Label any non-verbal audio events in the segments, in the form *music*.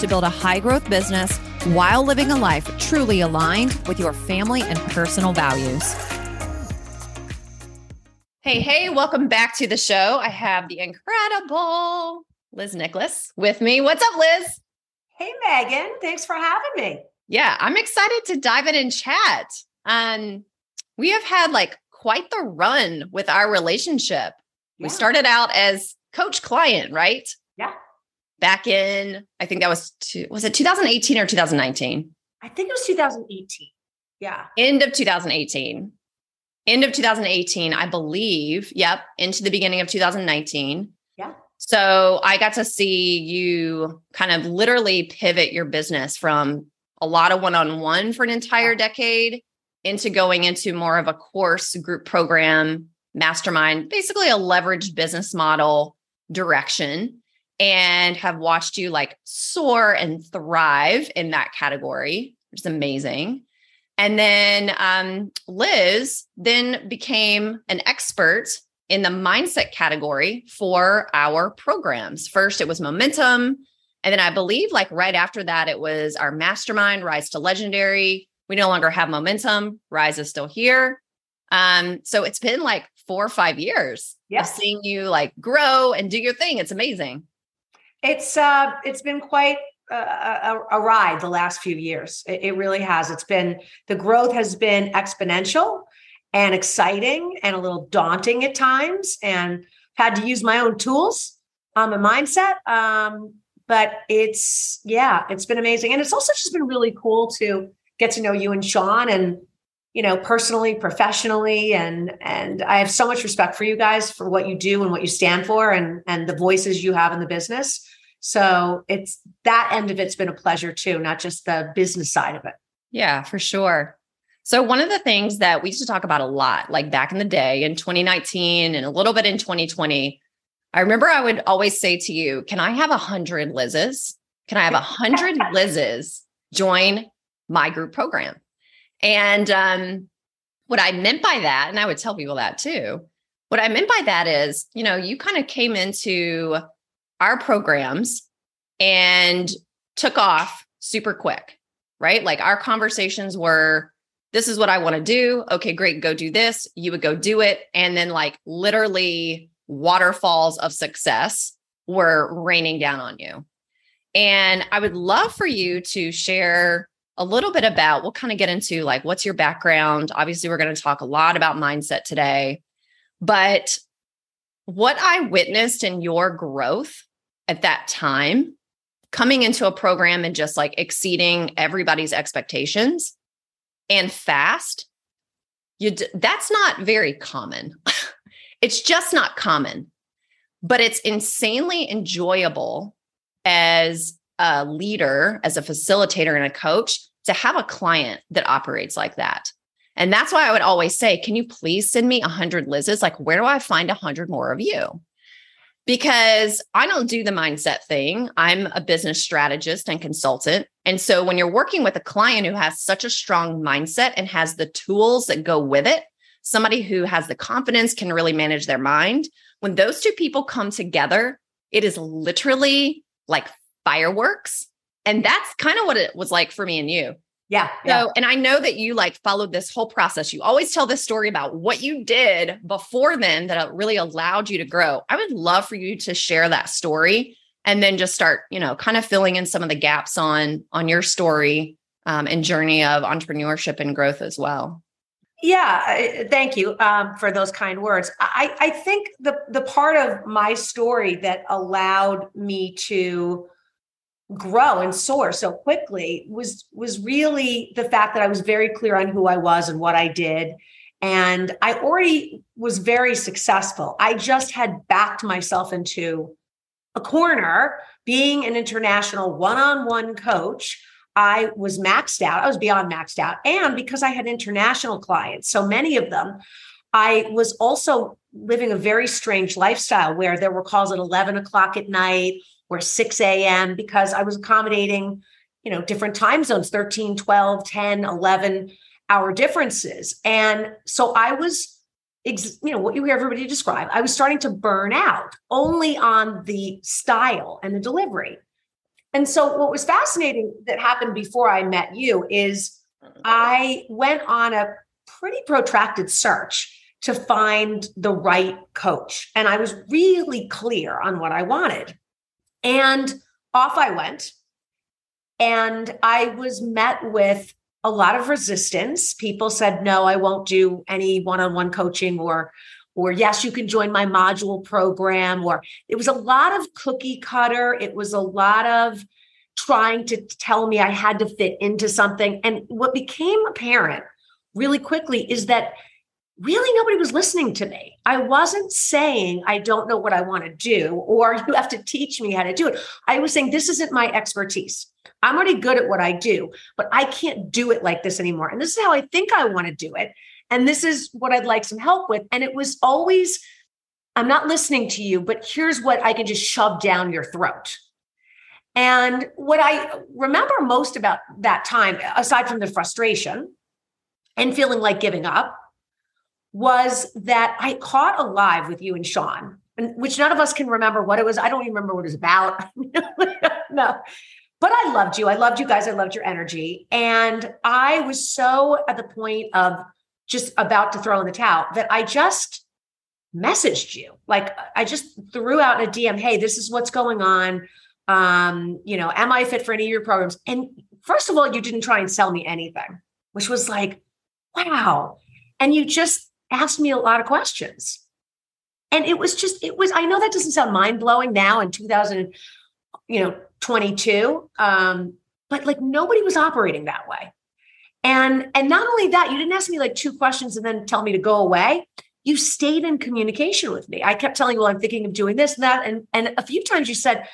to build a high growth business while living a life truly aligned with your family and personal values. Hey, hey, welcome back to the show. I have the incredible Liz Nicholas with me. What's up, Liz? Hey, Megan. Thanks for having me. Yeah, I'm excited to dive in and chat. Um, we have had like quite the run with our relationship. Yeah. We started out as coach client, right? Back in, I think that was, two, was it 2018 or 2019? I think it was 2018. Yeah. End of 2018. End of 2018, I believe. Yep. Into the beginning of 2019. Yeah. So I got to see you kind of literally pivot your business from a lot of one on one for an entire decade into going into more of a course group program mastermind, basically a leveraged business model direction, and have watched you like soar and thrive in that category, which is amazing. And then um, Liz then became an expert in the mindset category for our programs. First, it was momentum. And then I believe, like right after that, it was our mastermind, Rise to Legendary. We no longer have momentum. Rise is still here. Um, so it's been like four or five years yes. of seeing you like grow and do your thing. It's amazing. It's uh, it's been quite a, a, ride the last few years. It, it really has. It's been the growth has been exponential and exciting and a little daunting at times, and had to use my own tools, um, a mindset. Um, but it's yeah, it's been amazing, and it's also just been really cool to get to know you and Sean and you know personally professionally and and i have so much respect for you guys for what you do and what you stand for and and the voices you have in the business so it's that end of it's been a pleasure too not just the business side of it. Yeah for sure. So one of the things that we used to talk about a lot like back in the day in 2019 and a little bit in 2020 i remember i would always say to you can i have a hundred Liz's? can i have a *laughs* hundred Liz's join my group program? And um, what I meant by that, and I would tell people that too, what I meant by that is, you know, you kind of came into our programs and took off super quick, right? Like our conversations were, this is what I want to do. Okay, great, go do this. You would go do it. And then, like, literally, waterfalls of success were raining down on you. And I would love for you to share a little bit about, we'll kind of get into like, what's your background? Obviously, we're going to talk a lot about mindset today, but what I witnessed in your growth at that time, coming into a program and just like exceeding everybody's expectations and fast, you d- that's not very common. *laughs* it's just not common, but it's insanely enjoyable as a leader, as a facilitator and a coach, to have a client that operates like that. And that's why I would always say, can you please send me 100 Liz's? Like, where do I find 100 more of you? Because I don't do the mindset thing. I'm a business strategist and consultant. And so when you're working with a client who has such a strong mindset and has the tools that go with it, somebody who has the confidence can really manage their mind. When those two people come together, it is literally like fireworks. And that's kind of what it was like for me and you. Yeah. So, yeah. and I know that you like followed this whole process. You always tell this story about what you did before then that really allowed you to grow. I would love for you to share that story and then just start, you know, kind of filling in some of the gaps on on your story um, and journey of entrepreneurship and growth as well. Yeah, thank you um, for those kind words. I, I think the the part of my story that allowed me to grow and soar so quickly was was really the fact that I was very clear on who I was and what I did and I already was very successful. I just had backed myself into a corner being an international one-on-one coach I was maxed out. I was beyond maxed out. And because I had international clients, so many of them, I was also living a very strange lifestyle where there were calls at 11 o'clock at night or 6 a.m. because I was accommodating, you know, different time zones 13, 12, 10, 11 hour differences. And so I was, you know, what you hear everybody describe, I was starting to burn out only on the style and the delivery. And so, what was fascinating that happened before I met you is I went on a pretty protracted search to find the right coach. And I was really clear on what I wanted. And off I went. And I was met with a lot of resistance. People said, no, I won't do any one on one coaching or or yes you can join my module program or it was a lot of cookie cutter it was a lot of trying to tell me i had to fit into something and what became apparent really quickly is that really nobody was listening to me i wasn't saying i don't know what i want to do or you have to teach me how to do it i was saying this isn't my expertise i'm already good at what i do but i can't do it like this anymore and this is how i think i want to do it and this is what I'd like some help with. And it was always, I'm not listening to you, but here's what I can just shove down your throat. And what I remember most about that time, aside from the frustration and feeling like giving up, was that I caught alive with you and Sean, which none of us can remember what it was. I don't even remember what it was about. *laughs* no. But I loved you. I loved you guys. I loved your energy. And I was so at the point of just about to throw in the towel that I just messaged you. Like I just threw out a DM, hey, this is what's going on. Um, you know, am I fit for any of your programs? And first of all, you didn't try and sell me anything, which was like, wow. And you just asked me a lot of questions. And it was just, it was, I know that doesn't sound mind blowing now in 2000, you know, 22. Um, but like nobody was operating that way. And and not only that, you didn't ask me like two questions and then tell me to go away. You stayed in communication with me. I kept telling you, well, I'm thinking of doing this and that. And, and a few times you said,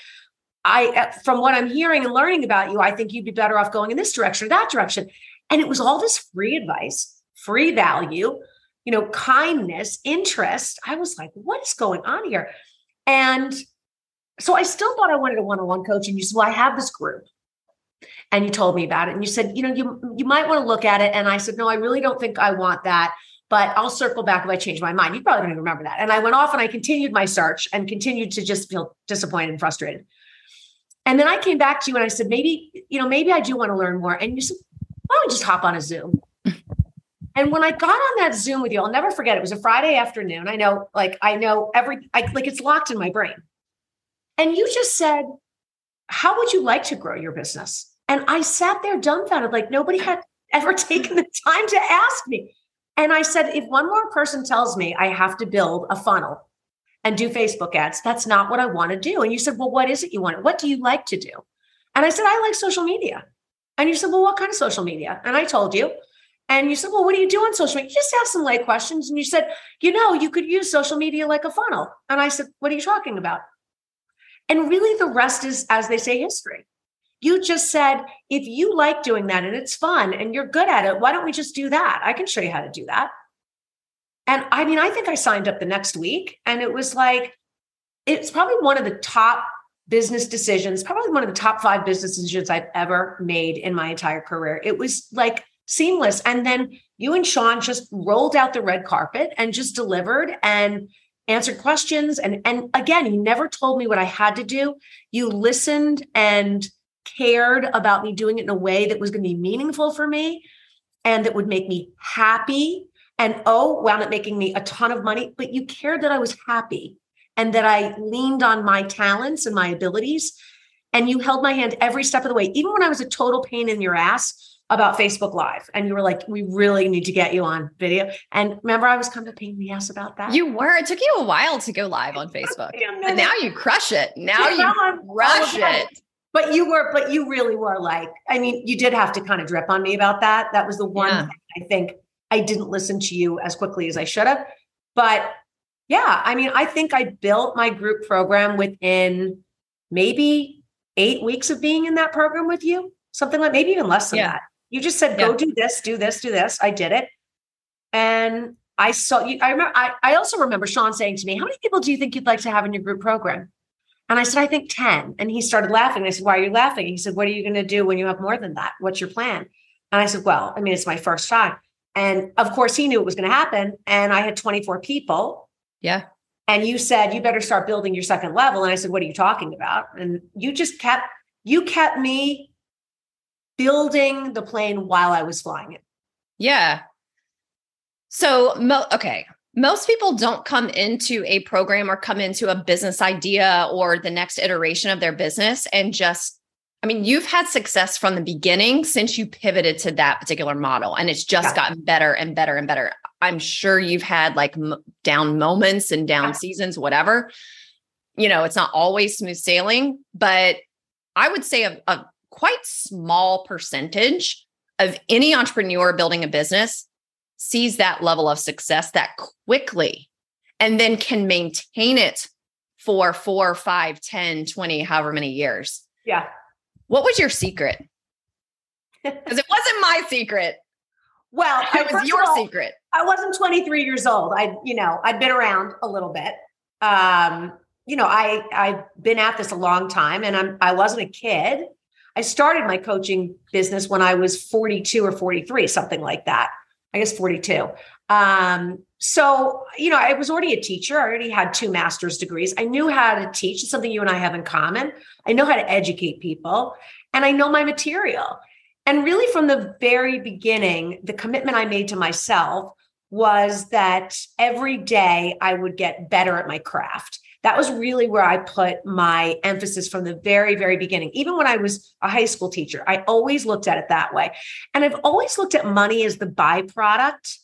I, uh, from what I'm hearing and learning about you, I think you'd be better off going in this direction or that direction. And it was all this free advice, free value, you know, kindness, interest. I was like, what is going on here? And so I still thought I wanted a one-on-one coach. And you said, well, I have this group and you told me about it and you said you know you you might want to look at it and i said no i really don't think i want that but i'll circle back if i change my mind you probably don't even remember that and i went off and i continued my search and continued to just feel disappointed and frustrated and then i came back to you and i said maybe you know maybe i do want to learn more and you said why don't we just hop on a zoom and when I got on that Zoom with you, I'll never forget. It was a Friday afternoon. I know, like, I know every, I, like, it's locked in my brain. And you just said, How would you like to grow your business? And I sat there dumbfounded, like nobody had ever *laughs* taken the time to ask me. And I said, if one more person tells me I have to build a funnel and do Facebook ads, that's not what I want to do. And you said, well, what is it you want? What do you like to do? And I said, I like social media. And you said, well, what kind of social media? And I told you. And you said, well, what do you do on social media? You just asked some light questions. And you said, you know, you could use social media like a funnel. And I said, what are you talking about? And really, the rest is, as they say, history. You just said, if you like doing that and it's fun and you're good at it, why don't we just do that? I can show you how to do that. And I mean, I think I signed up the next week and it was like, it's probably one of the top business decisions, probably one of the top five business decisions I've ever made in my entire career. It was like seamless. And then you and Sean just rolled out the red carpet and just delivered and answered questions. And, and again, you never told me what I had to do. You listened and cared about me doing it in a way that was going to be meaningful for me and that would make me happy. And oh, wound up making me a ton of money, but you cared that I was happy and that I leaned on my talents and my abilities. And you held my hand every step of the way, even when I was a total pain in your ass about Facebook Live. And you were like, we really need to get you on video. And remember, I was kind of a pain the ass about that. You were. It took you a while to go live on Facebook. and now you crush it. Now you crush it but you were but you really were like i mean you did have to kind of drip on me about that that was the one yeah. thing i think i didn't listen to you as quickly as i should have but yeah i mean i think i built my group program within maybe eight weeks of being in that program with you, something like maybe even less than yeah. that. You just said, go yeah. do this, do this, do this. I did it. And I saw you. I remember, I, I also remember Sean saying to me, How many people do you think you'd like to have in your group program? And I said, I think 10. And he started laughing. I said, Why are you laughing? He said, What are you going to do when you have more than that? What's your plan? And I said, Well, I mean, it's my first time. And of course, he knew it was going to happen. And I had 24 people. Yeah. And you said, You better start building your second level. And I said, What are you talking about? And you just kept, you kept me building the plane while I was flying it. Yeah. So, mo- okay, most people don't come into a program or come into a business idea or the next iteration of their business and just I mean, you've had success from the beginning since you pivoted to that particular model, and it's just yeah. gotten better and better and better. I'm sure you've had like m- down moments and down yeah. seasons, whatever. You know, it's not always smooth sailing, but I would say a, a quite small percentage of any entrepreneur building a business sees that level of success that quickly and then can maintain it for four, five, 10, 20, however many years. Yeah. What was your secret? *laughs* Because it wasn't my secret. Well, it was your all, secret. I wasn't 23 years old. I, you know, I'd been around a little bit. Um, you know, I I've been at this a long time and I'm I wasn't a kid. I started my coaching business when I was 42 or 43, something like that. I guess 42. Um, so, you know, I was already a teacher. I already had two master's degrees. I knew how to teach. It's something you and I have in common. I know how to educate people and I know my material. And really, from the very beginning, the commitment I made to myself was that every day I would get better at my craft that was really where I put my emphasis from the very, very beginning. Even when I was a high school teacher, I always looked at it that way. And I've always looked at money as the byproduct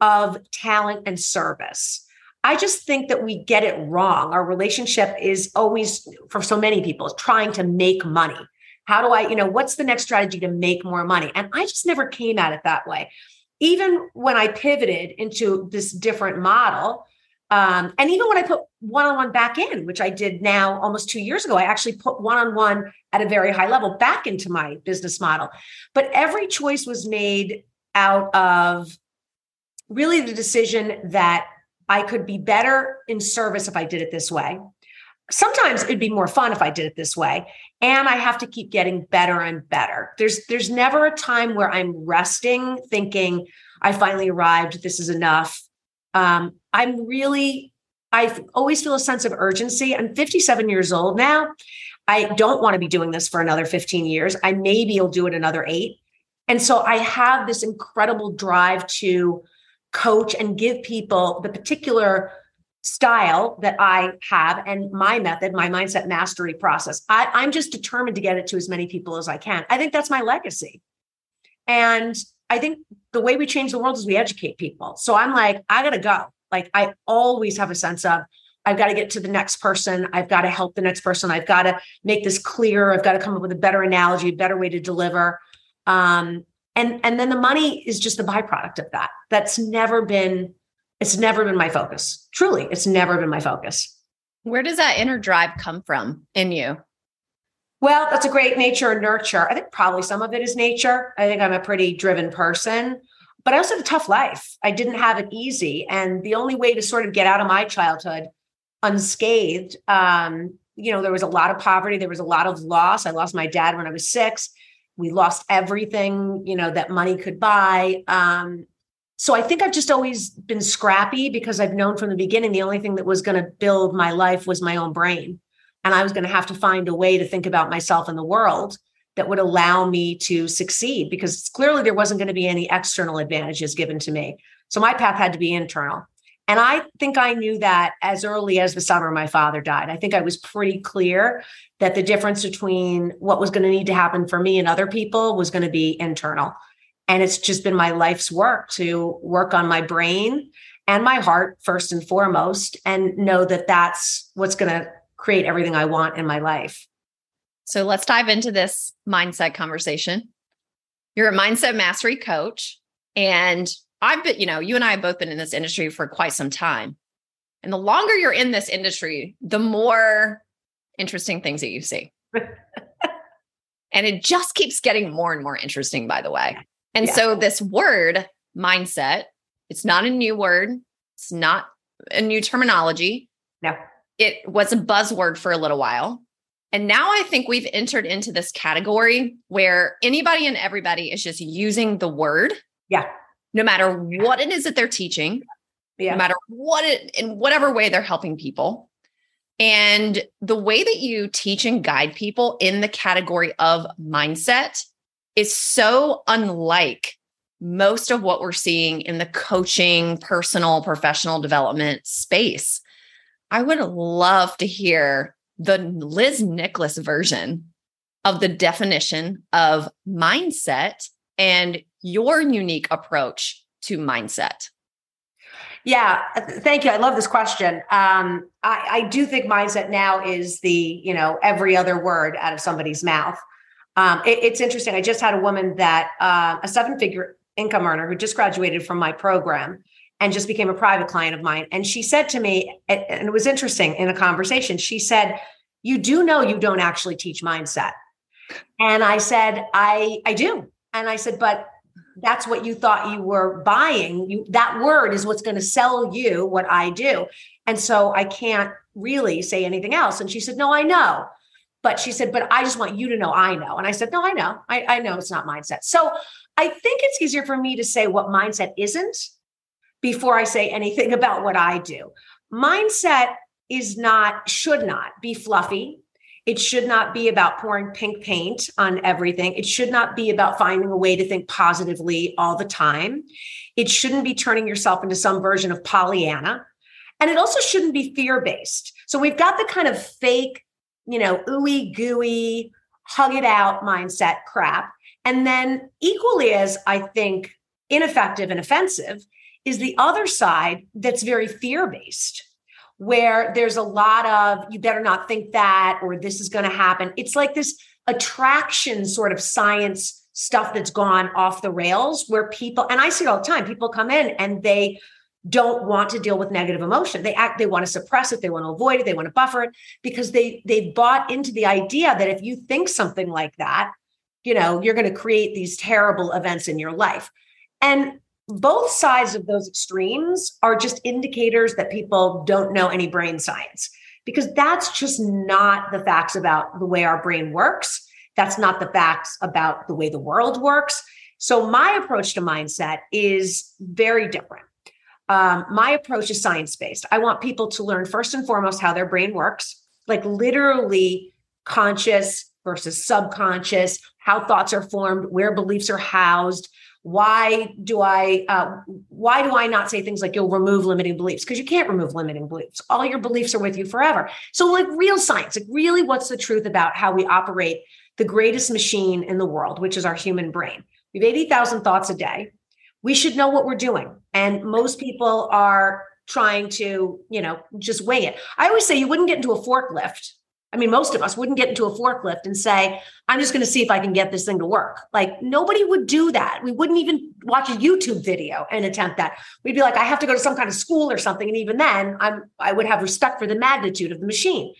of talent and service. I just think that we get it wrong. Our relationship is always, for so many people, trying to make money. How do I, you know, what's the next strategy to make more money? And I just never came at it that way. Even when I pivoted into this different model, um, and even when I put one on one back in, which I did now almost two years ago, I actually put one on one at a very high level back into my business model. But every choice was made out of really the decision that I could be better in service if I did it this way. Sometimes it'd be more fun if I did it this way. And I have to keep getting better and better. There's there's never a time where I'm resting, thinking, I finally arrived, this is enough um, I'm really, I always feel a sense of urgency. I'm 57 years old now. I don't want to be doing this for another 15 years. I maybe will do it another eight. And so I have this incredible drive to coach and give people the particular style that I have and my method, my mindset mastery process. I, I'm just determined to get it to as many people as I can. I think that's my legacy. And I think the way we change the world is we educate people. So I'm like, I gotta go. Like I always have a sense of I've got to get to the next person. I've got to help the next person. I've got to make this clear. I've got to come up with a better analogy, a better way to deliver. Um, and and then the money is just the byproduct of that. That's never been it's never been my focus. Truly, it's never been my focus. Where does that inner drive come from in you? Well, that's a great nature and nurture. I think probably some of it is nature. I think I'm a pretty driven person, but I also had a tough life. I didn't have it easy. And the only way to sort of get out of my childhood unscathed, um, you know, there was a lot of poverty, there was a lot of loss. I lost my dad when I was six. We lost everything, you know, that money could buy. Um, so I think I've just always been scrappy because I've known from the beginning the only thing that was going to build my life was my own brain and I was going to have to find a way to think about myself in the world that would allow me to succeed because clearly there wasn't going to be any external advantages given to me. So my path had to be internal. And I think I knew that as early as the summer my father died. I think I was pretty clear that the difference between what was going to need to happen for me and other people was going to be internal. And it's just been my life's work to work on my brain and my heart first and foremost and know that that's what's going to create everything I want in my life. So let's dive into this mindset conversation. You're a mindset mastery coach. And I've been, you know, you and I have both been in this industry for quite some time. And the longer you're in this industry, the more interesting things that you see. *laughs* and it just keeps getting more and more interesting, by the way. And yeah. so, this word mindset, it's not a new word, it's not a new terminology. No. It was a buzzword for a little while. And now I think we've entered into this category where anybody and everybody is just using the word. Yeah. No matter what it is that they're teaching, yeah. no matter what it, in whatever way they're helping people. And the way that you teach and guide people in the category of mindset is so unlike most of what we're seeing in the coaching, personal, professional development space. I would love to hear the Liz Nicholas version of the definition of mindset and your unique approach to mindset. Yeah, thank you. I love this question. Um, I, I, do think mindset now is the you know every other word out of somebody's mouth. Um, it, it's interesting. I just had a woman that uh, a seven figure income earner who just graduated from my program and just became a private client of mine. And she said to me, and it was interesting in a conversation. She said, "You do know you don't actually teach mindset." And I said, "I I do." And I said, "But that's what you thought you were buying. You that word is what's going to sell you what I do. And so I can't really say anything else. And she said, No, I know. But she said, But I just want you to know I know. And I said, No, I know. I, I know it's not mindset. So I think it's easier for me to say what mindset isn't before I say anything *laughs* about what I do. Mindset is not, should not be fluffy. It should not be about pouring pink paint on everything. It should not be about finding a way to think positively all the time. It shouldn't be turning yourself into some version of Pollyanna. And it also shouldn't be fear based. So we've got the kind of fake, you know, ooey gooey, hug it out mindset crap. And then, equally as I think ineffective and offensive, is the other side that's very fear based where there's a lot of you better not think that or this is going to happen. It's like this attraction sort of science stuff that's gone off the rails where people and I see it all the time people come in and they don't want to deal with negative emotion they act they want to suppress it they want to avoid it they want to buffer it because they they've bought into the idea that if you think something like that you know you're going to create these terrible events in your life and both sides of those extremes are just indicators that people don't know any brain science because that's just not the facts about the way our brain works. That's not the facts about the way the world works. So, my approach to mindset is very different. Um, my approach is science based. I want people to learn first and foremost how their brain works, like literally conscious versus subconscious, how thoughts are formed, where beliefs are housed, why do i uh, why do i not say things like you'll remove limiting beliefs? Because you can't remove limiting beliefs. All your beliefs are with you forever. So like real science like really what's the truth about how we operate the greatest machine in the world which is our human brain? We have 80,000 thoughts a day. We should know what we're doing and most people are trying to you know just weigh it. I always say you wouldn't get into a forklift I mean, most of us wouldn't get into a forklift and say, I'm just going to see if I can get this thing to work. Like, nobody would do that. We wouldn't even watch a YouTube video and attempt that. We'd be like, I have to go to some kind of school or something. And even then, I'm, I would have respect for the magnitude of the machine.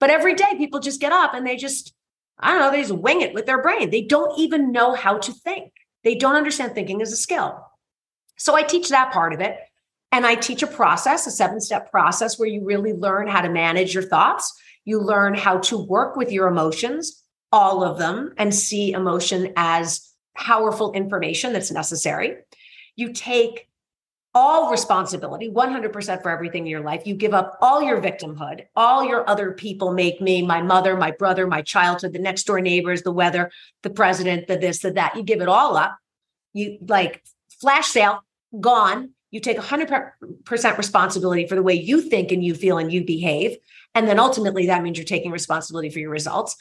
But every day, people just get up and they just, I don't know, they just wing it with their brain. They don't even know how to think, they don't understand thinking as a skill. So I teach that part of it. And I teach a process, a seven step process where you really learn how to manage your thoughts you learn how to work with your emotions, all of them, and see emotion as powerful information that's necessary. You take all responsibility, 100% for everything in your life. You give up all your victimhood, all your other people make me, my mother, my brother, my childhood, the next door neighbors, the weather, the president, the this, the that. You give it all up. You like flash sale, gone. You take 100% responsibility for the way you think and you feel and you behave. And then ultimately, that means you're taking responsibility for your results.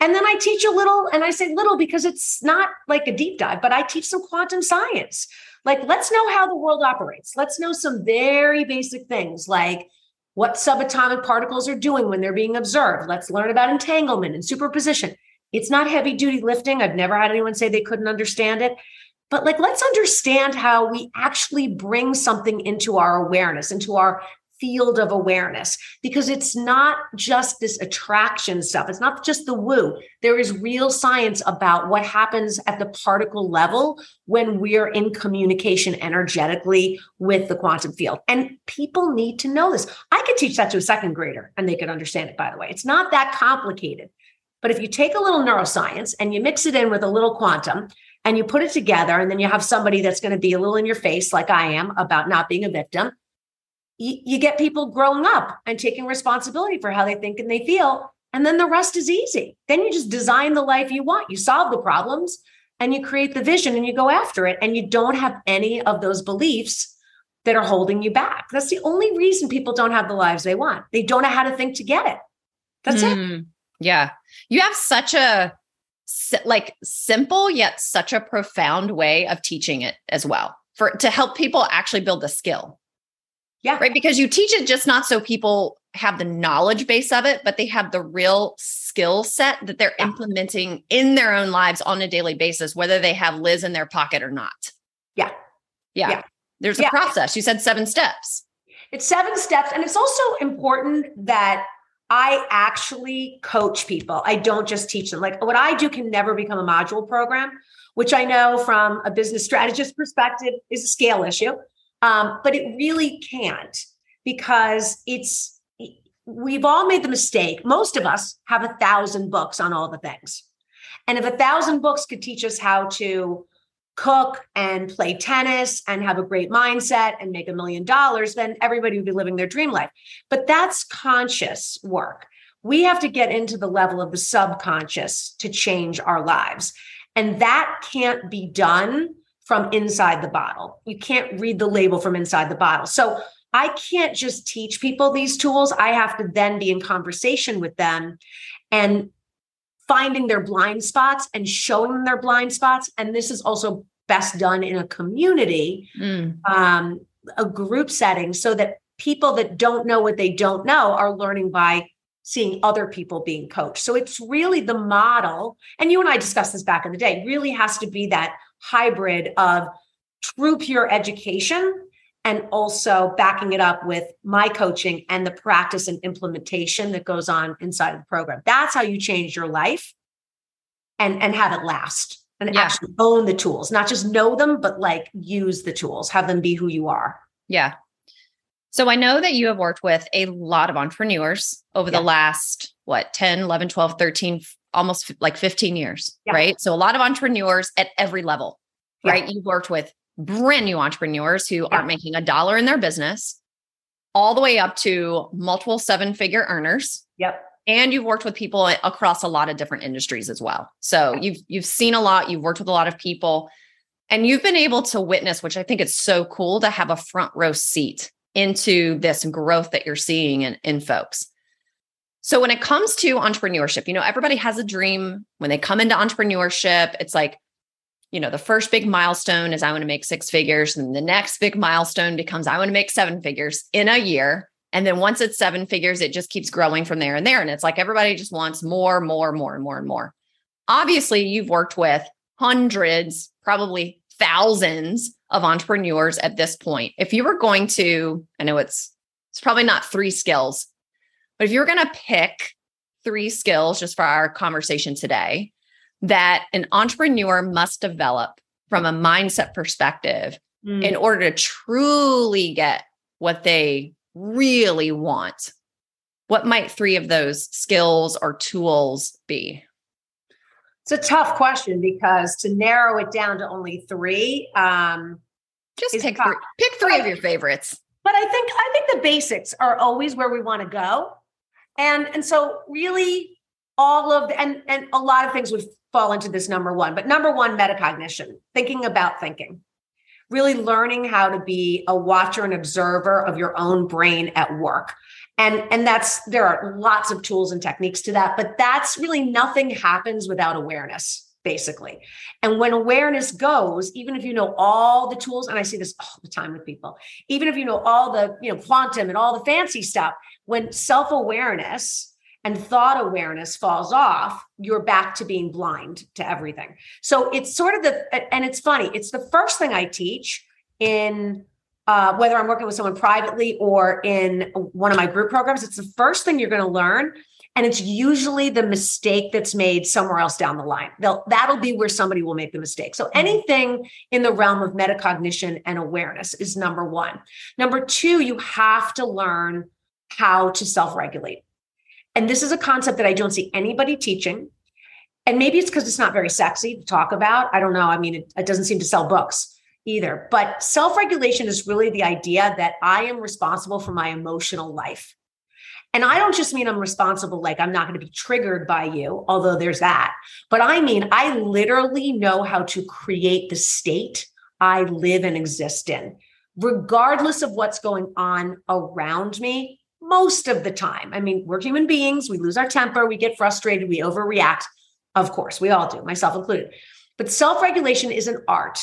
And then I teach a little, and I say little because it's not like a deep dive, but I teach some quantum science. Like, let's know how the world operates. Let's know some very basic things like what subatomic particles are doing when they're being observed. Let's learn about entanglement and superposition. It's not heavy duty lifting. I've never had anyone say they couldn't understand it. But like, let's understand how we actually bring something into our awareness, into our field of awareness because it's not just this attraction stuff. It's not just the woo. There is real science about what happens at the particle level when we're in communication energetically with the quantum field. And people need to know this. I could teach that to a second grader and they could understand it, by the way. It's not that complicated. But if you take a little neuroscience and you mix it in with a little quantum, and you put it together, and then you have somebody that's going to be a little in your face, like I am, about not being a victim, you, get people growing up and taking responsibility for how they think and they feel. And then the rest is easy. Then you just design the life you want. You solve the problems and you create the vision and you go after it. And you don't have any of those beliefs that are holding you back. That's the only reason people don't have the lives they want. They don't know how to think to get it. That's mm, it. Yeah. You have such a like simple yet such a profound way of teaching it as well for to help people actually build the skill. Yeah. Right. Because you teach it just not so people have the knowledge base of it, but they have the real skill set that they're yeah. implementing in their own lives on a daily basis, whether they have Liz in their pocket or not. Yeah. Yeah. yeah. There's a yeah. process. You said seven steps. It's seven steps. And it's also important that I actually coach people. I don't just teach them. Like what I do can never become a module program, which I know from a business strategist perspective is a scale issue. Um, but it really can't because it's we've all made the mistake. Most of us have a thousand books on all the things. And if a thousand books could teach us how to cook and play tennis and have a great mindset and make a million dollars, then everybody would be living their dream life. But that's conscious work. We have to get into the level of the subconscious to change our lives. And that can't be done from inside the bottle. You can't read the label from inside the bottle. So I can't just teach people these tools. I have to then be in conversation with them and finding their blind spots and showing them their blind spots. And this is also best done in a community, mm. um, a group setting, so that people that don't know what they don't know are learning by seeing other people being coached. So it's really the model. And you and I discussed this back in the day, really has to be that hybrid of true pure education and also backing it up with my coaching and the practice and implementation that goes on inside of the program. That's how you change your life and and have it last and yeah. actually own the tools, not just know them but like use the tools, have them be who you are. Yeah. So I know that you have worked with a lot of entrepreneurs over yeah. the last what 10, 11, 12, 13 almost like 15 years, yeah. right? So a lot of entrepreneurs at every level, yeah. right? You've worked with brand new entrepreneurs who yeah. aren't making a dollar in their business, all the way up to multiple seven figure earners. Yep. And you've worked with people across a lot of different industries as well. So you've you've seen a lot, you've worked with a lot of people, and you've been able to witness, which I think it's so cool to have a front row seat into this growth that you're seeing in, in folks. So when it comes to entrepreneurship, you know, everybody has a dream. When they come into entrepreneurship, it's like, you know, the first big milestone is I want to make six figures. And the next big milestone becomes I want to make seven figures in a year. And then once it's seven figures, it just keeps growing from there and there. And it's like everybody just wants more, more, more, and more and more. Obviously, you've worked with hundreds, probably thousands of entrepreneurs at this point. If you were going to, I know it's it's probably not three skills, but if you're going to pick three skills just for our conversation today that an entrepreneur must develop from a mindset perspective mm. in order to truly get what they really want, what might three of those skills or tools be? It's a tough question because to narrow it down to only three, um, just pick three, pick three of your favorites. But I think I think the basics are always where we want to go. And and so really all of the, and and a lot of things would fall into this number one. But number one, metacognition, thinking about thinking. Really learning how to be a watcher and observer of your own brain at work. And, and that's there are lots of tools and techniques to that, but that's really nothing happens without awareness basically. And when awareness goes, even if you know all the tools, and I see this all the time with people, even if you know all the, you know, quantum and all the fancy stuff, when self-awareness and thought awareness falls off, you're back to being blind to everything. So it's sort of the, and it's funny, it's the first thing I teach in uh, whether I'm working with someone privately or in one of my group programs, it's the first thing you're going to learn. And it's usually the mistake that's made somewhere else down the line. They'll, that'll be where somebody will make the mistake. So, mm-hmm. anything in the realm of metacognition and awareness is number one. Number two, you have to learn how to self regulate. And this is a concept that I don't see anybody teaching. And maybe it's because it's not very sexy to talk about. I don't know. I mean, it, it doesn't seem to sell books either. But self regulation is really the idea that I am responsible for my emotional life. And I don't just mean I'm responsible, like I'm not going to be triggered by you, although there's that. But I mean, I literally know how to create the state I live and exist in, regardless of what's going on around me most of the time. I mean, we're human beings. We lose our temper. We get frustrated. We overreact. Of course, we all do, myself included. But self regulation is an art.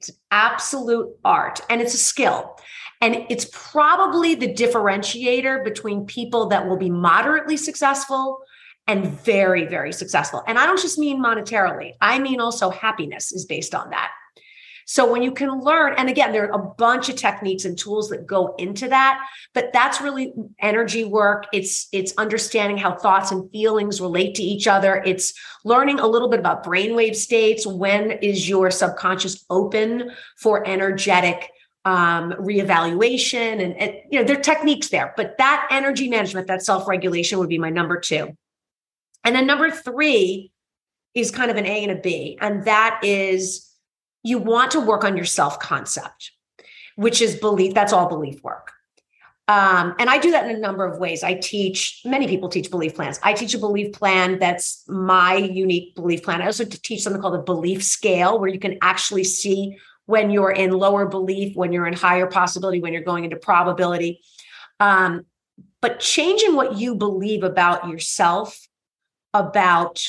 It's an absolute art and it's a skill. And it's probably the differentiator between people that will be moderately successful and very, very successful. And I don't just mean monetarily, I mean also happiness is based on that. So when you can learn, and again, there are a bunch of techniques and tools that go into that, but that's really energy work. It's it's understanding how thoughts and feelings relate to each other. It's learning a little bit about brainwave states. When is your subconscious open for energetic um, reevaluation and, and you know there are techniques there but that energy management that self-regulation would be my number two and then number three is kind of an a and a b and that is you want to work on your self concept, which is belief. That's all belief work. Um, and I do that in a number of ways. I teach, many people teach belief plans. I teach a belief plan that's my unique belief plan. I also teach something called a belief scale, where you can actually see when you're in lower belief, when you're in higher possibility, when you're going into probability. Um, but changing what you believe about yourself, about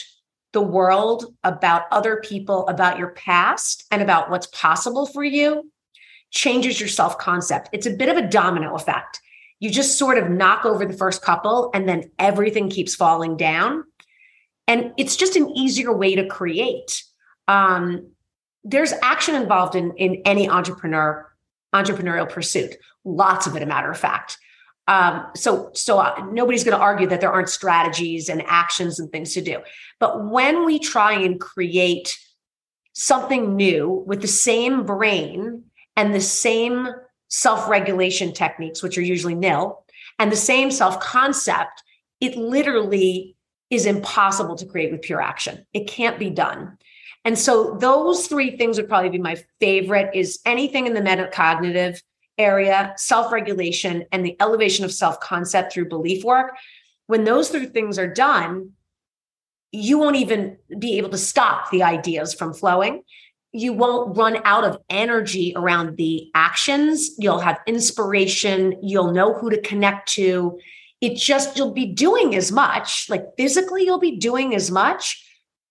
the world, about other people, about your past, and about what's possible for you changes your self concept. It's a bit of a domino effect. You just sort of knock over the first couple, and then everything keeps falling down. And it's just an easier way to create. Um, there's action involved in, in any entrepreneur entrepreneurial pursuit. Lots of it, a matter of fact. Um, so so uh, nobody's going to argue that there aren't strategies and actions and things to do. But when we try and create something new with the same brain and the same self-regulation techniques, which are usually nil, and the same self-concept, it literally is impossible to create with pure action. It can't be done. And so those three things would probably be my favorite is anything in the metacognitive area, self regulation, and the elevation of self concept through belief work, when those three things are done, you won't even be able to stop the ideas from flowing. You won't run out of energy around the actions. You'll have inspiration. You'll know who to connect to. It just, you'll be doing as much, like physically, you'll be doing as much,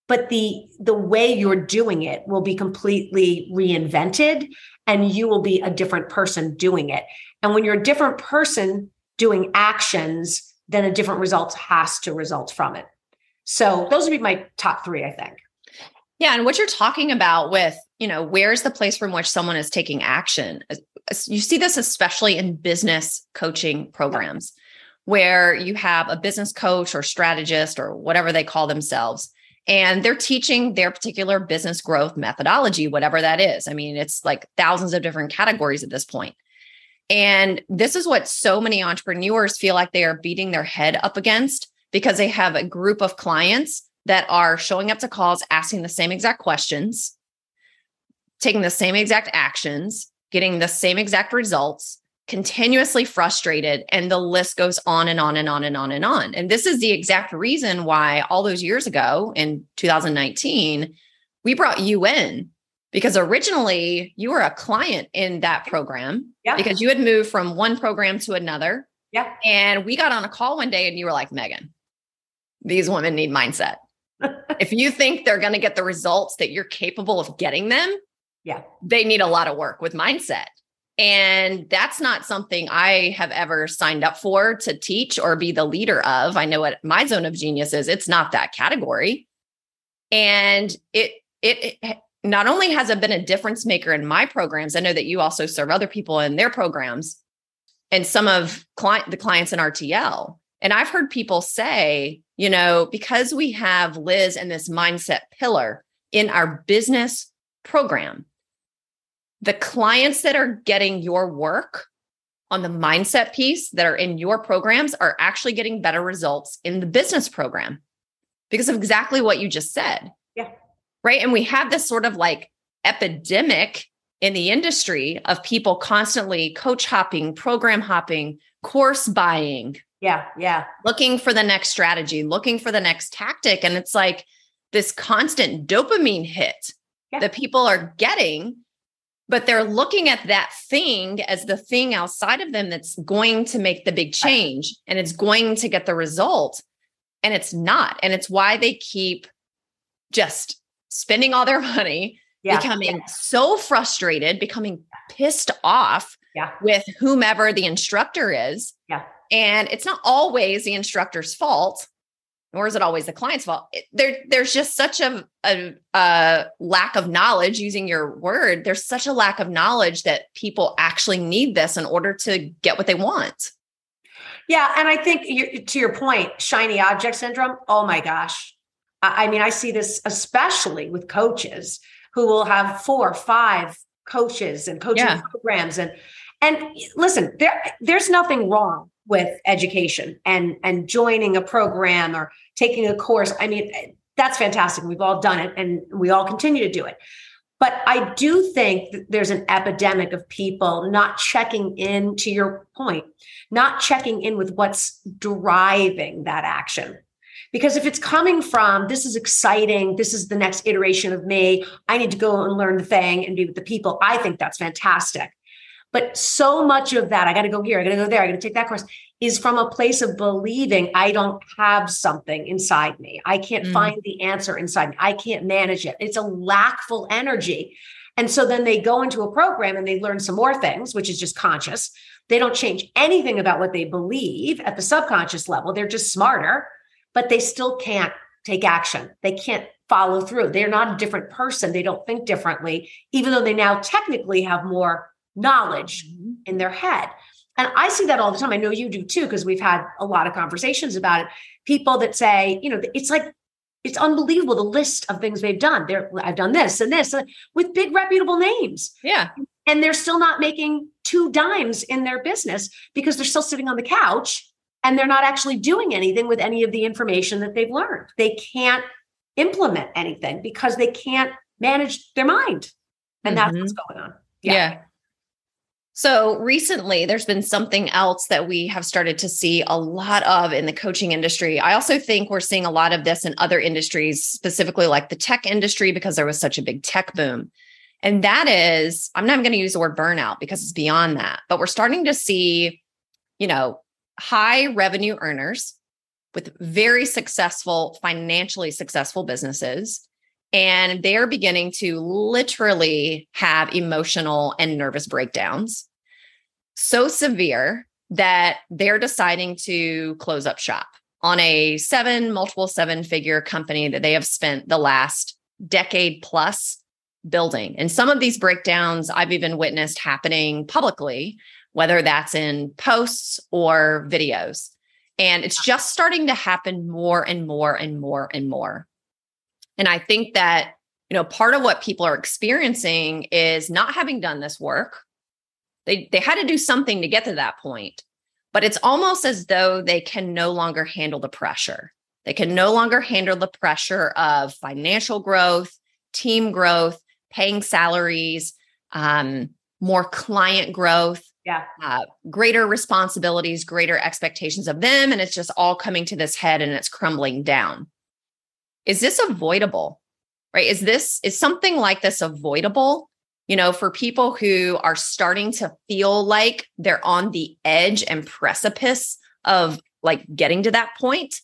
but the the way you're doing it will be completely reinvented and you will be a different person doing it. And when you're a different person doing actions, then a different result has to result from it. So those would be my top three, I think. Yeah. And what you're talking about with, you know, where's the place from which someone is taking action? You see this especially in business coaching programs where you have a business coach or strategist or whatever they call themselves and they're teaching their particular business growth methodology, whatever that is. I mean, it's like thousands of different categories at this point. And this is what so many entrepreneurs feel like they are beating their head up against because they have a group of clients that are showing up to calls, asking the same exact questions, taking the same exact actions, getting the same exact results, continuously frustrated and the list goes on and on and on and on and on. And this is the exact reason why all those years ago in 2019 we brought you in. Because originally you were a client in that program yeah. because you had moved from one program to another. Yeah. And we got on a call one day and you were like megan these women need mindset. *laughs* If you think they're going to get the results that you're capable of getting them yeah. they need a lot of work with mindset and that's not something I have ever signed up for to teach or be the leader of. I know what my zone of genius is. It's not that category. And it, it, it not only has it been a difference maker in my programs, I know that you also serve other people in their programs and some of client the clients in RTL. And I've heard people say, you know, because we have Liz and this mindset pillar in our business program, the clients that are getting your work on the mindset piece that are in your programs are actually getting better results in the business program because of exactly what you just said. Yeah. Right. And we have this sort of like epidemic in the industry of people constantly coach hopping, program hopping, course buying. Yeah. Yeah. Looking for the next strategy, looking for the next tactic. And it's like this constant dopamine hit yeah. that people are getting but they're looking at that thing as the thing outside of them that's going to make the big change and it's going to get the result and it's not and it's why they keep just spending all their *laughs* money yeah. becoming yeah. so frustrated becoming pissed off yeah. with whomever the instructor is yeah and it's not always the instructor's fault nor is it always the client's fault. there, there's just such a, a, a, lack of knowledge, using your word, there's such a lack of knowledge that people actually need this in order to get what they want. Yeah. And I think to your point, shiny object syndrome, oh my gosh. I mean, I see this especially with coaches who will have four, five coaches and coaching yeah. programs. And and listen, there there's nothing wrong with education and and joining a program or taking a course. I mean that's fantastic. We've all done it and we all continue to do it. But i do think there's an epidemic of people not checking in to your point not checking in with what's driving that action. Because if it's coming from this is exciting this is the next iteration of me i need to go and learn the thing and be with the people i think that's fantastic but so much of that, I got to go here, I got to go there, I got to take that course, is from a place of believing I don't have something inside me. I can't mm. find the answer inside me. I can't manage it. It's a lackful energy. And so then they go into a program and they learn some more things, which is just conscious. They don't change anything about what they believe at the subconscious level. They're just smarter, but they still can't take action. They can't follow through. They're not a different person. They don't think differently, even though they now technically have more knowledge mm-hmm. in their head. And I see that all the time. I know you do too, because we've had a lot of conversations about it. People that say, you know, it's like, it's unbelievable the list of things they've done. There, I've done this and this with big reputable names. Yeah. And they're still not making two dimes in their business because they're still sitting on the couch and they're not actually doing anything with any of the information that they've learned. They can't implement anything because they can't manage their mind. And mm-hmm. that's what's going on. yeah. yeah. So recently, there's been something else that we have started to see a lot of in the coaching industry. I also think we're seeing a lot of this in other industries, specifically like the tech industry, because there was such a big tech boom. And that is, I'm not going to use the word burnout because it's beyond that, but we're starting to see, you know, high revenue earners with very successful, financially successful businesses and they're beginning to literally have emotional and nervous breakdowns so severe that they're deciding to close up shop on a seven, multiple seven figure company that they have spent the last decade plus building. And some of these breakdowns I've even witnessed happening publicly, whether that's in posts or videos. And it's just starting to happen more and more and more and more. And I think that, you know, part of what people are experiencing is not having done this work. They they had to do something to get to that point. But it's almost as though they can no longer handle the pressure. They can no longer handle the pressure of financial growth, team growth, paying salaries, um, more client growth, yeah, uh, greater responsibilities, greater expectations of them, and it's just all coming to this head and it's crumbling down is this avoidable? Right? Is this is something like this avoidable? You know, for people who are starting to feel like they're on the edge and precipice of like getting to that point,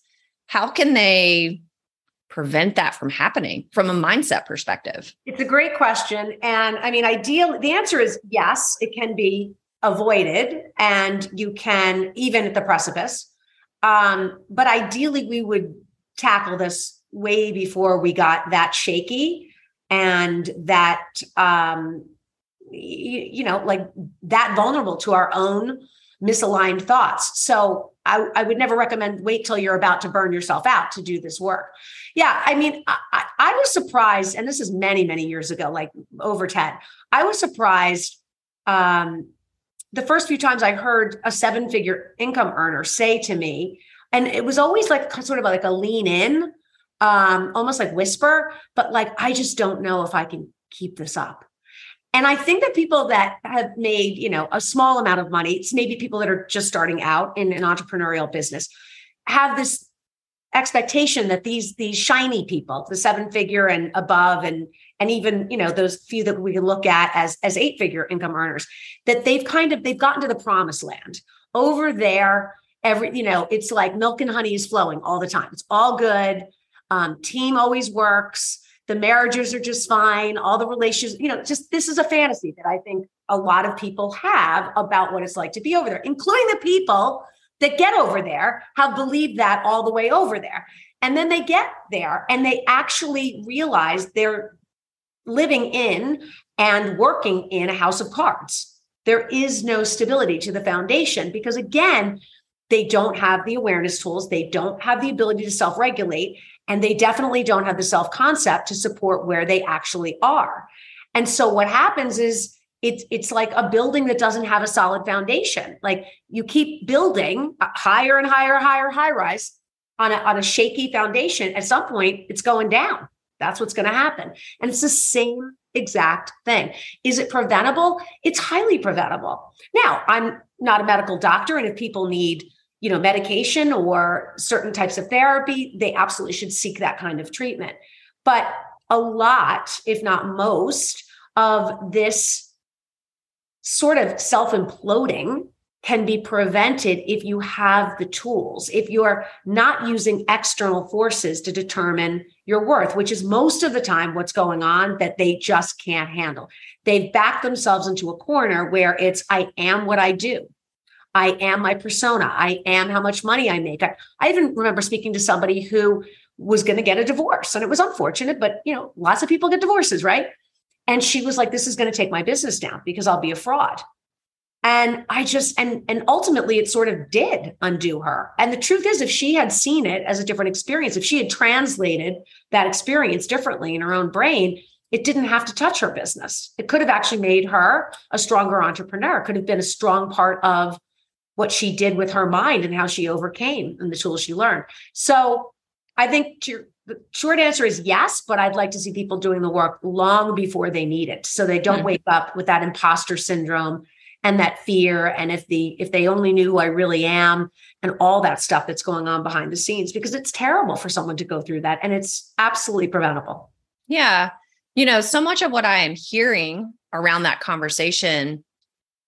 how can they prevent that from happening from a mindset perspective? It's a great question. And I mean, ideally, the answer is yes, it can be avoided and you can even at the precipice. Um, but ideally, we would tackle this way before we got that shaky and that um you, you know like that vulnerable to our own misaligned thoughts. So I, I would never recommend wait till you're about to burn yourself out to do this work. Yeah i mean I, I was surprised and this is many many years ago like over 10 i was surprised um the first few times i heard a seven figure income earner say to me and it was always like sort of like a lean in um, almost like whisper, but like, I just don't know if I can keep this up. And I think that people that have made, you know, a small amount of money, it's maybe people that are just starting out in an entrepreneurial business, have this expectation that these these shiny people, the seven figure and above, and and even you know those few that we can look at as as eight figure income earners, that they've kind of they've gotten to the promised land. Over there, every you know, it's like milk and honey is flowing all the time. It's all good um, team always works. The marriages are just fine. All the relations, you know, just this is a fantasy that I think a lot of people have about what it's like to be over there, including the people that get over there have believed that all the way over there. And then they get there and they actually realize they're living in and working in a house of cards. There is no stability to the foundation because, again, they don't have the awareness tools, they don't have the ability to self regulate, and they definitely don't have the self concept to support where they actually are. And so what happens is it's it's like a building that doesn't have a solid foundation. Like you keep building higher and higher, higher, high rise on a, on a shaky foundation. At some point, it's going down. That's what's going to happen. And it's the same exact thing. Is it preventable? It's highly preventable. Now, I'm not a medical doctor, and if people need you know medication or certain types of therapy they absolutely should seek that kind of treatment but a lot if not most of this sort of self imploding can be prevented if you have the tools, if you're not using external forces to determine your worth, which is most of the time what's going on that they just can't handle. They've backed themselves into a corner where it's, I am what I do. I am my persona. I am how much money I make. I, I even remember speaking to somebody who was going to get a divorce and it was unfortunate, but you know, lots of people get divorces, right? And she was like, this is going to take my business down because I'll be a fraud. And I just, and, and ultimately it sort of did undo her. And the truth is, if she had seen it as a different experience, if she had translated that experience differently in her own brain, it didn't have to touch her business. It could have actually made her a stronger entrepreneur, could have been a strong part of what she did with her mind and how she overcame and the tools she learned. So I think to, the short answer is yes, but I'd like to see people doing the work long before they need it. So they don't mm-hmm. wake up with that imposter syndrome and that fear. And if the if they only knew who I really am and all that stuff that's going on behind the scenes, because it's terrible for someone to go through that. And it's absolutely preventable. Yeah. You know, so much of what I am hearing around that conversation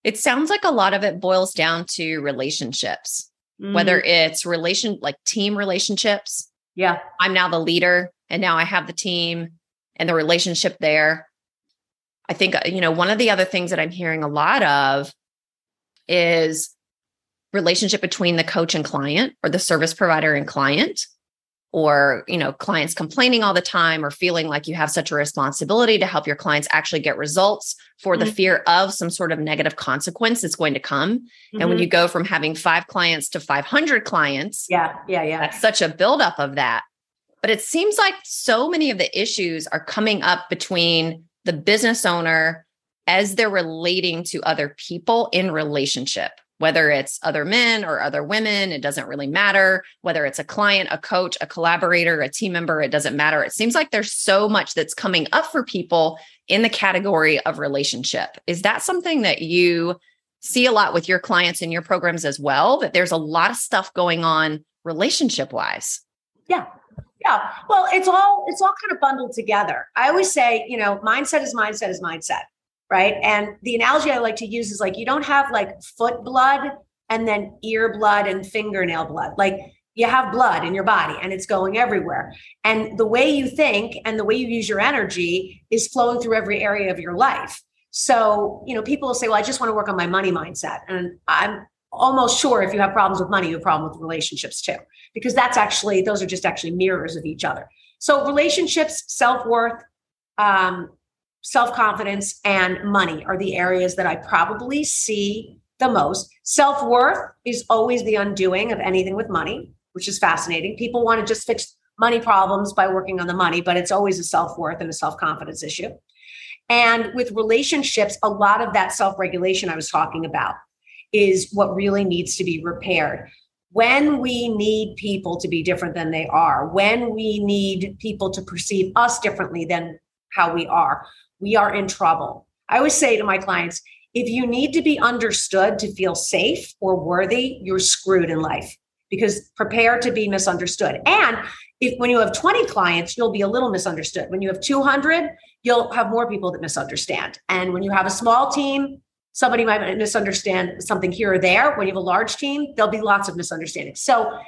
it sounds like a lot of it boils down to relationships, mm. whether it's relation like team relationships. Yeah. I'm now the leader and now I have the team and the relationship there. I think, you know, one of the other things that I'm hearing a lot of is relationship between the coach and client or the service provider and client or you know clients complaining all the time or feeling like you have such a responsibility to help your clients actually get results for mm-hmm. the fear of some sort of negative consequence that's going to come mm-hmm. and when you mm-hmm. go from having 5 clients to 500 clients yeah yeah yeah that's such a buildup of that but it seems like so many of the issues are coming up between the business owner as they're relating to other people in relationship whether it's other men or other women, it doesn't really matter. Whether it's a client, a coach, a collaborator, a team member, it doesn't matter. It seems like there's so much that's coming up for people in the category of relationship. Is that something that you see a lot with your clients in your programs as well? That there's a lot of stuff going on relationship wise? Yeah. Yeah. Well, it's all it's all kind of bundled together. I always say, you know, mindset is mindset is mindset right? And the analogy I like to use is like you don't have like foot blood and then ear blood and fingernail blood. Like you have blood in your body and it's going everywhere. And the way you think and the way you use your energy is flowing through every area of your life. So, you know, people will say, well, I just want to work on my money mindset. And I'm almost sure if you have problems with money, you have a problem with relationships too, because that's actually, those are just actually mirrors of each other. So, relationships, self worth, um, self confidence, and money are the areas that I probably see the most. Self worth is always the undoing of anything with money, which is fascinating. People want to just fix money problems by working on the money, but it's always a self worth and a self confidence issue. And with relationships, a lot of that self regulation I was talking about is what really needs to be repaired. When we need people to be different than they are, when we need people to perceive us differently than how we are, we are in trouble. I always say to my clients, if you need to be understood to feel safe or worthy, you're screwed in life because prepare to be misunderstood. And if when you have 20 clients, you'll be a little misunderstood. When you have 200, you'll have more people that misunderstand. And when you have a small team, somebody might misunderstand something here or there. When you have a large team, there'll be lots of misunderstandings. So,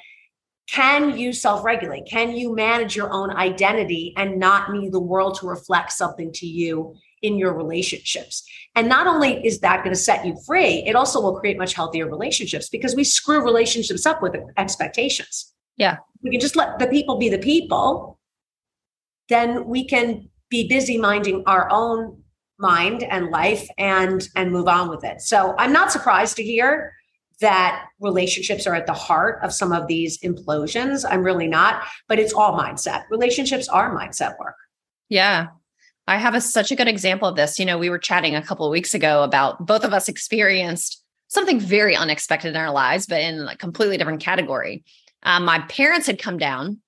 can you self regulate? Can you manage your own identity and not need the world to reflect something to you in your relationships? And not only is that going to set you free, it also will create much healthier relationships because we screw relationships up with expectations. Yeah. We can just let the people be the people. Then we can be busy minding our own mind and life and and move on with it. So I'm not surprised to hear that relationships are at the heart of some of these implosions. I'm really not, but it's all mindset. Relationships are mindset work. Yeah. I have a, such a good example of this. You know, we were chatting a couple of weeks ago about both of us experienced something very unexpected in our lives, but in a completely different category. Um, my parents had come down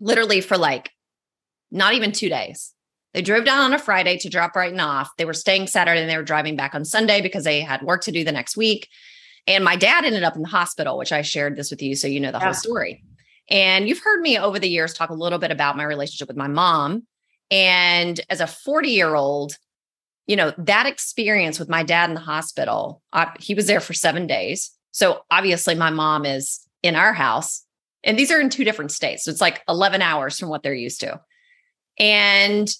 literally for like not even two days. They drove down on a Friday to drop Brighton off. They were staying Saturday and they were driving back on Sunday because they had work to do the next week. And my dad ended up in the hospital, which I shared this with you. So you know the yeah. whole story. And you've heard me over the years talk a little bit about my relationship with my mom and as a 40 year old, you know, that experience with my dad in the hospital, I, he was there for seven days. So obviously, my mom is in our house, and these are in two different states. So it's like 11 hours from what they're used to. And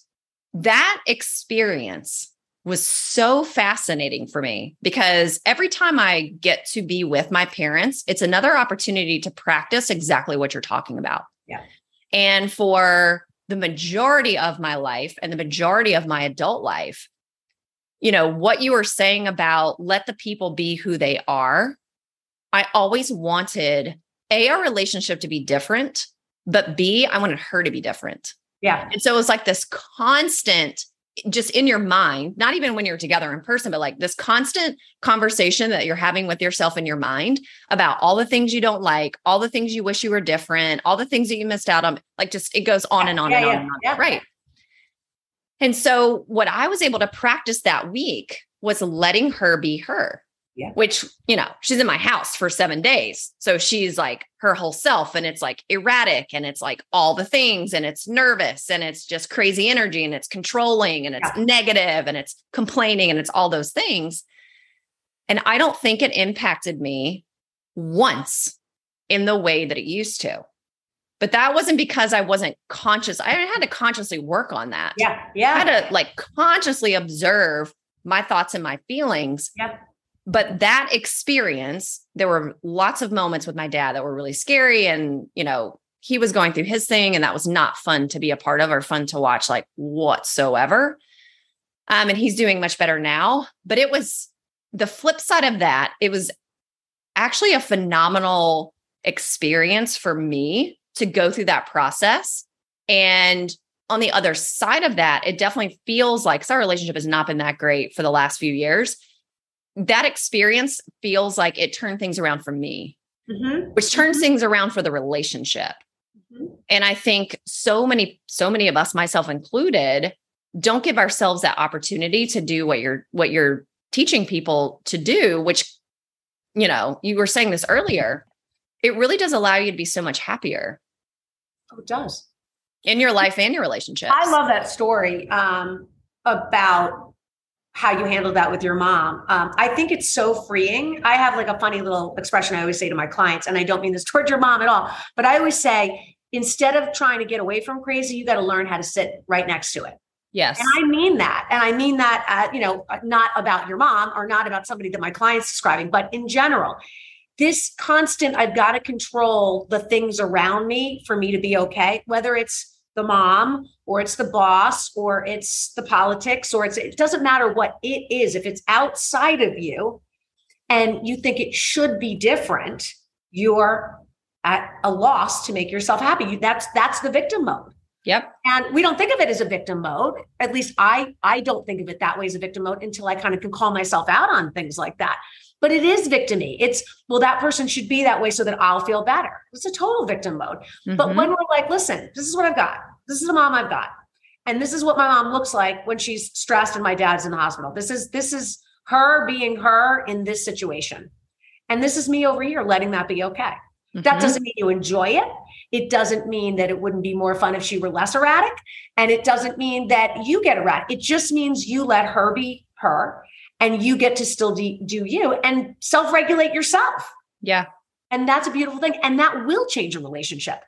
that experience was so fascinating for me because every time I get to be with my parents, it's another opportunity to practice exactly what you're talking about. Yeah. And for the majority of my life and the majority of my adult life, you know, what you were saying about let the people be who they are, I always wanted A, our relationship to be different, but B, I wanted her to be different. Yeah. And so it was like this constant just in your mind, not even when you're together in person, but like this constant conversation that you're having with yourself in your mind about all the things you don't like, all the things you wish you were different, all the things that you missed out on. Like just it goes on and on yeah, and yeah, on and on. Yeah. Right. And so what I was able to practice that week was letting her be her yeah. which you know she's in my house for seven days. So she's like her whole self and it's like erratic and it's like all the things and it's nervous and it's just crazy energy and it's controlling and it's yeah. negative and it's complaining and it's all those things. And i don't think it impacted me once in the way that it used to. But that wasn't because i wasn't conscious i had to consciously work on that. Yeah yeah. I had to like consciously observe my thoughts and my feelings yeah but that experience, there were lots of moments with my dad that were really scary. And, you know, he was going through his thing, and that was not fun to be a part of or fun to watch, like whatsoever. Um, and he's doing much better now. But it was the flip side of that, it was actually a phenomenal experience for me to go through that process. And on the other side of that, it definitely feels like our relationship has not been that great for the last few years that experience feels like it turned things around for me, mm-hmm. which turns mm-hmm. things around for the relationship. Mm-hmm. And I think so many, so many of us, myself included, don't give ourselves that opportunity to do what you're what you're teaching people to do, which, you know, you were saying this earlier. It really does allow you to be so much happier. Oh, it does. In your life and your relationship. I love that story um, about how you handled that with your mom. Um, I think it's so freeing. I have like a funny little expression I always say to my clients, and I don't mean this towards your mom at all, but I always say, instead of trying to get away from crazy, you got to learn how to sit right next to it. Yes. And I mean that. And I mean that, uh, you know, not about your mom or not about somebody that my client's describing, but in general, this constant, I've got to control the things around me for me to be okay, whether it's the mom or it's the boss or it's the politics or it's it doesn't matter what it is if it's outside of you and you think it should be different you're at a loss to make yourself happy that's that's the victim mode Yep. And we don't think of it as a victim mode. At least I I don't think of it that way as a victim mode until I kind of can call myself out on things like that. But it is victimy. It's well, that person should be that way so that I'll feel better. It's a total victim mode. Mm-hmm. But when we're like, listen, this is what I've got. This is the mom I've got. And this is what my mom looks like when she's stressed and my dad's in the hospital. This is this is her being her in this situation. And this is me over here letting that be okay. Mm-hmm. That doesn't mean you enjoy it. It doesn't mean that it wouldn't be more fun if she were less erratic. And it doesn't mean that you get erratic. It just means you let her be her and you get to still do, do you and self regulate yourself. Yeah. And that's a beautiful thing. And that will change a relationship.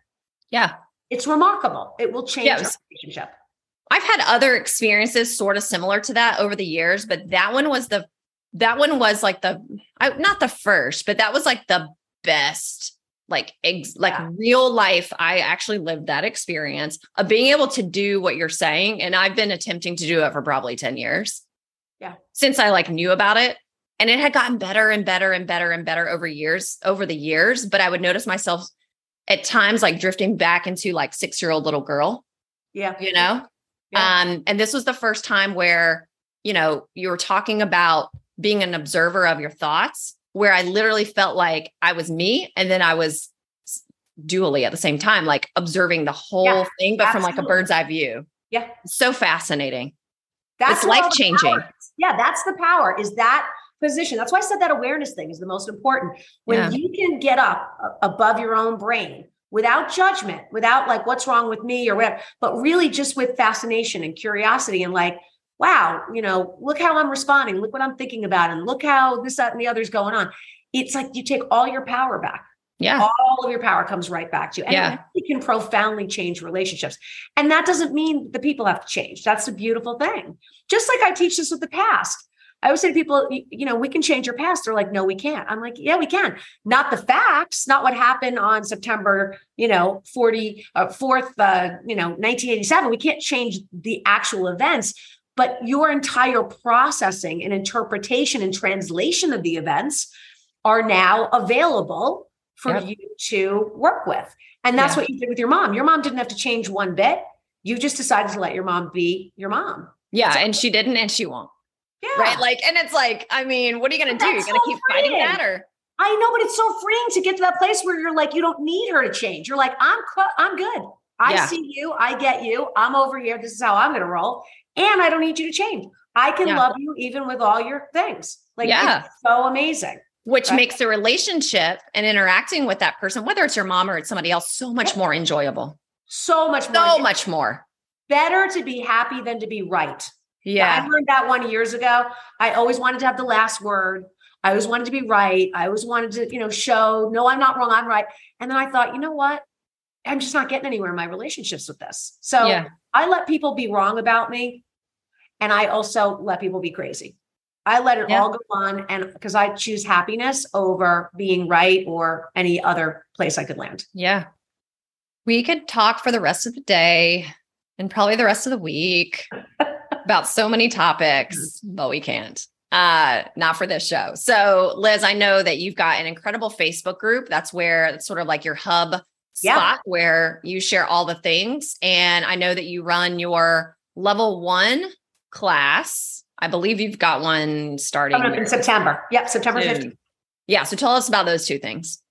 Yeah. It's remarkable. It will change yes. a relationship. I've had other experiences sort of similar to that over the years, but that one was the that one was like the I, not the first, but that was like the best like ex- like yeah. real life i actually lived that experience of being able to do what you're saying and i've been attempting to do it for probably 10 years yeah since i like knew about it and it had gotten better and better and better and better over years over the years but i would notice myself at times like drifting back into like 6 year old little girl yeah you know yeah. um and this was the first time where you know you were talking about being an observer of your thoughts where I literally felt like I was me and then I was dually at the same time, like observing the whole yeah, thing, but absolutely. from like a bird's eye view. Yeah. So fascinating. That's life changing. Yeah, that's the power. Is that position? That's why I said that awareness thing is the most important. When yeah. you can get up uh, above your own brain without judgment, without like what's wrong with me or whatever, but really just with fascination and curiosity and like, wow, you know, look how I'm responding, look what I'm thinking about, and look how this, that, and the other's going on. It's like you take all your power back. Yeah. All of your power comes right back to you. And yeah. Can profoundly change relationships. And that doesn't mean the people have to change. That's the beautiful thing. Just like I teach this with the past. I always say to people, you know, we can change your past. They're like, no, we can't. I'm like, yeah, we can. Not the facts, not what happened on September, you know, 40, uh, 4th, uh, you know, 1987. We can't change the actual events, but your entire processing and interpretation and translation of the events are now available for yep. you to work with. And that's yeah. what you did with your mom. Your mom didn't have to change one bit. You just decided to let your mom be your mom. Yeah. and she didn't and she won't. Yeah. Right. Like, and it's like, I mean, what are you going to do? You're going to keep freeing. fighting that or? I know, but it's so freeing to get to that place where you're like, you don't need her to change. You're like, I'm, I'm good. I yeah. see you. I get you. I'm over here. This is how I'm going to roll and I don't need you to change. I can yeah. love you even with all your things. Like, yeah. so amazing. Which right? makes the relationship and interacting with that person, whether it's your mom or it's somebody else, so much more enjoyable. So much more. So much more. Better to be happy than to be right. Yeah. I learned that one years ago. I always wanted to have the last word. I always wanted to be right. I always wanted to, you know, show, no, I'm not wrong, I'm right. And then I thought, you know what? I'm just not getting anywhere in my relationships with this. So yeah. I let people be wrong about me. And I also let people be crazy. I let it yeah. all go on. And because I choose happiness over being right or any other place I could land. Yeah. We could talk for the rest of the day and probably the rest of the week *laughs* about so many topics, but we can't. Uh, not for this show. So, Liz, I know that you've got an incredible Facebook group. That's where it's sort of like your hub yeah. spot where you share all the things. And I know that you run your level one class. I believe you've got one starting up in September. Yep, September 15th. Yeah. So tell us about those two things.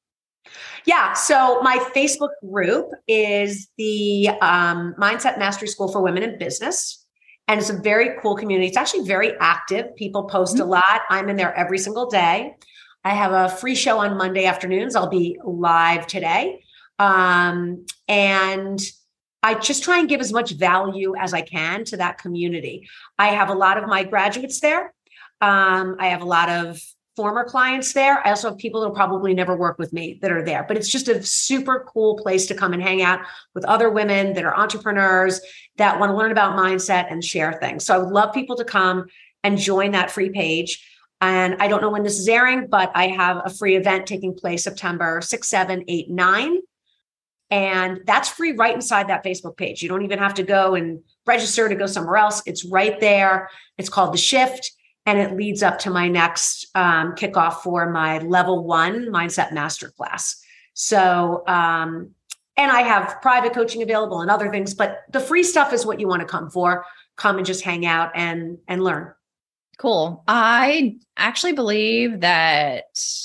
Yeah. So my Facebook group is the um, Mindset Mastery School for Women in Business. And it's a very cool community. It's actually very active. People post mm-hmm. a lot. I'm in there every single day. I have a free show on Monday afternoons. I'll be live today. Um, and I just try and give as much value as I can to that community. I have a lot of my graduates there. Um, I have a lot of former clients there. I also have people that'll probably never work with me that are there, but it's just a super cool place to come and hang out with other women that are entrepreneurs that want to learn about mindset and share things. So I would love people to come and join that free page. And I don't know when this is airing, but I have a free event taking place September 6, 7, 8, 9 And that's free right inside that Facebook page. You don't even have to go and register to go somewhere else. It's right there. It's called The Shift. And it leads up to my next um, kickoff for my level one mindset masterclass. So, um, and I have private coaching available and other things, but the free stuff is what you want to come for. Come and just hang out and and learn. Cool. I actually believe that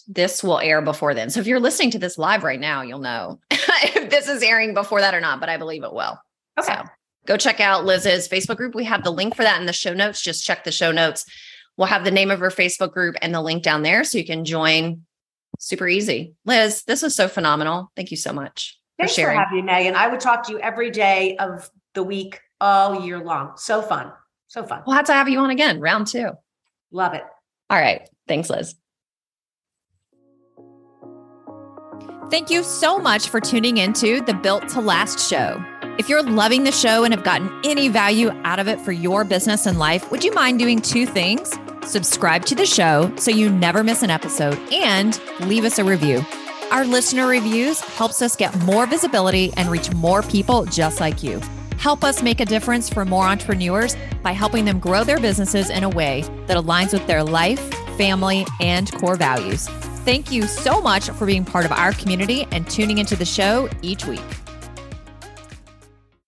this will air before then. So if you're listening to this live right now, you'll know *laughs* if this is airing before that or not, but I believe it will. Okay. So go check out Liz's Facebook group. We have the link for that in the show notes. Just check the show notes. We'll have the name of her Facebook group and the link down there so you can join. Super easy. Liz, this was so phenomenal. Thank you so much. Thanks for, sharing. for having me, Megan. I would talk to you every day of the week, all year long. So fun. So fun. We'll have to have you on again, round two. Love it. All right. Thanks, Liz. Thank you so much for tuning into the Built to Last show. If you're loving the show and have gotten any value out of it for your business and life, would you mind doing two things? Subscribe to the show so you never miss an episode and leave us a review. Our listener reviews helps us get more visibility and reach more people just like you. Help us make a difference for more entrepreneurs by helping them grow their businesses in a way that aligns with their life, family, and core values. Thank you so much for being part of our community and tuning into the show each week.